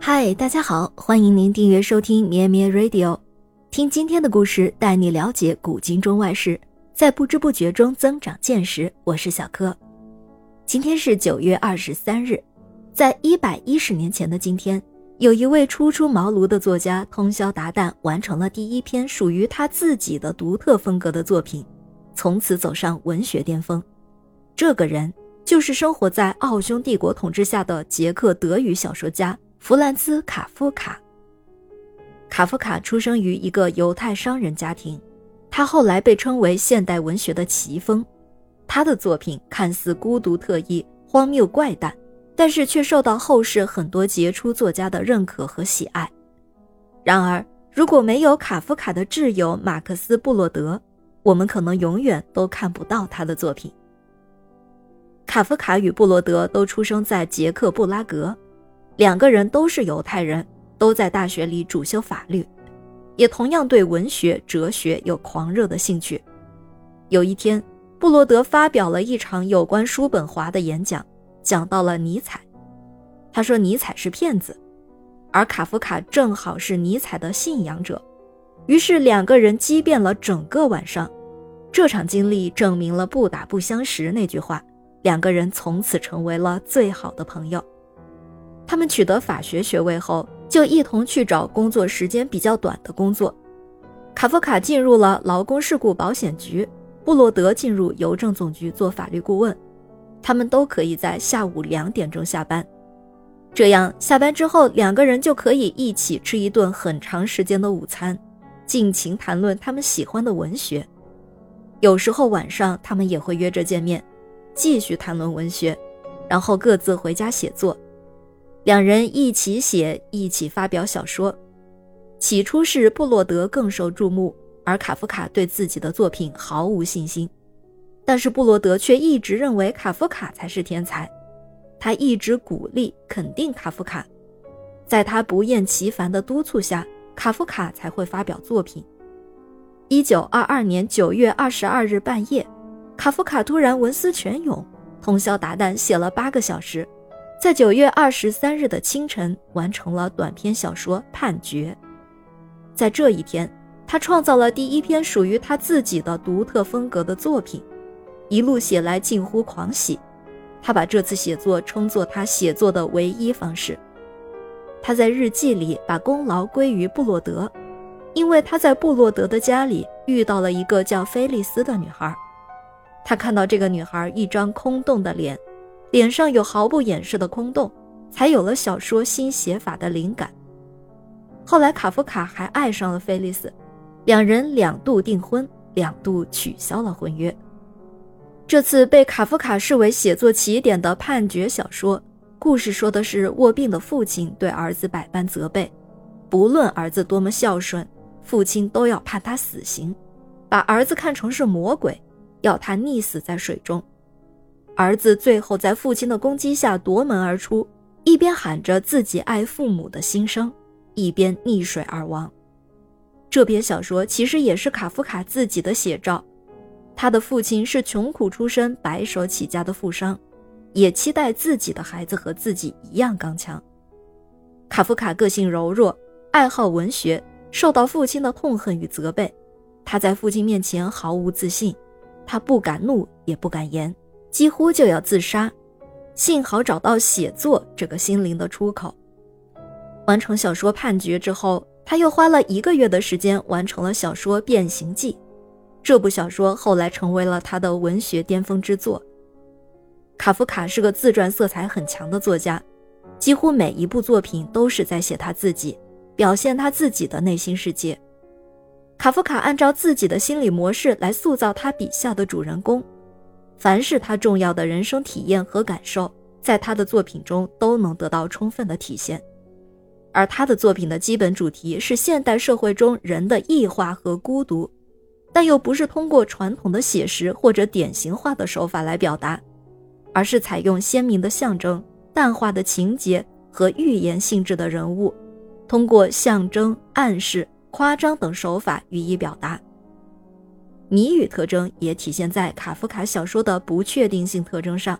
嗨，大家好，欢迎您订阅收听咩咩 Radio，听今天的故事，带你了解古今中外事，在不知不觉中增长见识。我是小柯，今天是九月二十三日，在一百一十年前的今天，有一位初出茅庐的作家通宵达旦完成了第一篇属于他自己的独特风格的作品，从此走上文学巅峰。这个人就是生活在奥匈帝国统治下的捷克德语小说家。弗兰兹·卡夫卡。卡夫卡出生于一个犹太商人家庭，他后来被称为现代文学的奇峰。他的作品看似孤独特异、荒谬怪诞，但是却受到后世很多杰出作家的认可和喜爱。然而，如果没有卡夫卡的挚友马克思·布洛德，我们可能永远都看不到他的作品。卡夫卡与布洛德都出生在捷克布拉格。两个人都是犹太人，都在大学里主修法律，也同样对文学、哲学有狂热的兴趣。有一天，布罗德发表了一场有关叔本华的演讲，讲到了尼采。他说尼采是骗子，而卡夫卡正好是尼采的信仰者。于是两个人激辩了整个晚上。这场经历证明了“不打不相识”那句话，两个人从此成为了最好的朋友。他们取得法学学位后，就一同去找工作时间比较短的工作。卡夫卡进入了劳工事故保险局，布洛德进入邮政总局做法律顾问。他们都可以在下午两点钟下班，这样下班之后，两个人就可以一起吃一顿很长时间的午餐，尽情谈论他们喜欢的文学。有时候晚上，他们也会约着见面，继续谈论文学，然后各自回家写作。两人一起写，一起发表小说。起初是布洛德更受注目，而卡夫卡对自己的作品毫无信心。但是布洛德却一直认为卡夫卡才是天才，他一直鼓励肯定卡夫卡。在他不厌其烦的督促下，卡夫卡才会发表作品。一九二二年九月二十二日半夜，卡夫卡突然文思泉涌，通宵达旦写了八个小时。在九月二十三日的清晨，完成了短篇小说《判决》。在这一天，他创造了第一篇属于他自己的独特风格的作品，一路写来近乎狂喜。他把这次写作称作他写作的唯一方式。他在日记里把功劳归于布洛德，因为他在布洛德的家里遇到了一个叫菲利斯的女孩。他看到这个女孩一张空洞的脸。脸上有毫不掩饰的空洞，才有了小说新写法的灵感。后来，卡夫卡还爱上了菲利斯，两人两度订婚，两度取消了婚约。这次被卡夫卡视为写作起点的判决小说，故事说的是卧病的父亲对儿子百般责备，不论儿子多么孝顺，父亲都要判他死刑，把儿子看成是魔鬼，要他溺死在水中。儿子最后在父亲的攻击下夺门而出，一边喊着自己爱父母的心声，一边溺水而亡。这篇小说其实也是卡夫卡自己的写照。他的父亲是穷苦出身、白手起家的富商，也期待自己的孩子和自己一样刚强。卡夫卡个性柔弱，爱好文学，受到父亲的痛恨与责备，他在父亲面前毫无自信，他不敢怒，也不敢言。几乎就要自杀，幸好找到写作这个心灵的出口。完成小说《判决》之后，他又花了一个月的时间完成了小说《变形记》。这部小说后来成为了他的文学巅峰之作。卡夫卡是个自传色彩很强的作家，几乎每一部作品都是在写他自己，表现他自己的内心世界。卡夫卡按照自己的心理模式来塑造他笔下的主人公。凡是他重要的人生体验和感受，在他的作品中都能得到充分的体现。而他的作品的基本主题是现代社会中人的异化和孤独，但又不是通过传统的写实或者典型化的手法来表达，而是采用鲜明的象征、淡化的情节和寓言性质的人物，通过象征、暗示、夸张等手法予以表达。谜语特征也体现在卡夫卡小说的不确定性特征上，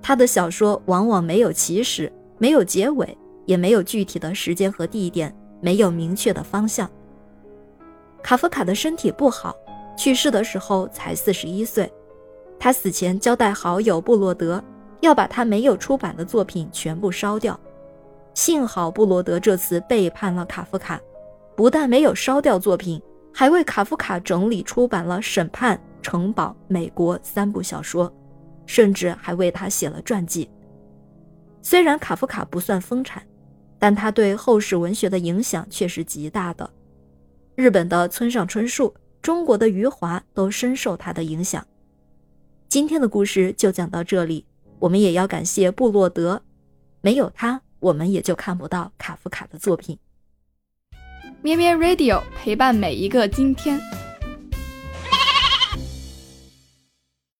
他的小说往往没有起始，没有结尾，也没有具体的时间和地点，没有明确的方向。卡夫卡的身体不好，去世的时候才四十一岁。他死前交代好友布洛德，要把他没有出版的作品全部烧掉。幸好布罗德这次背叛了卡夫卡，不但没有烧掉作品，还为卡夫卡整理出版了《审判》《城堡》《美国》三部小说，甚至还为他写了传记。虽然卡夫卡不算疯产，但他对后世文学的影响却是极大的。日本的村上春树、中国的余华都深受他的影响。今天的故事就讲到这里，我们也要感谢布洛德，没有他。我们也就看不到卡夫卡的作品。咩咩 Radio 陪伴每一个今天。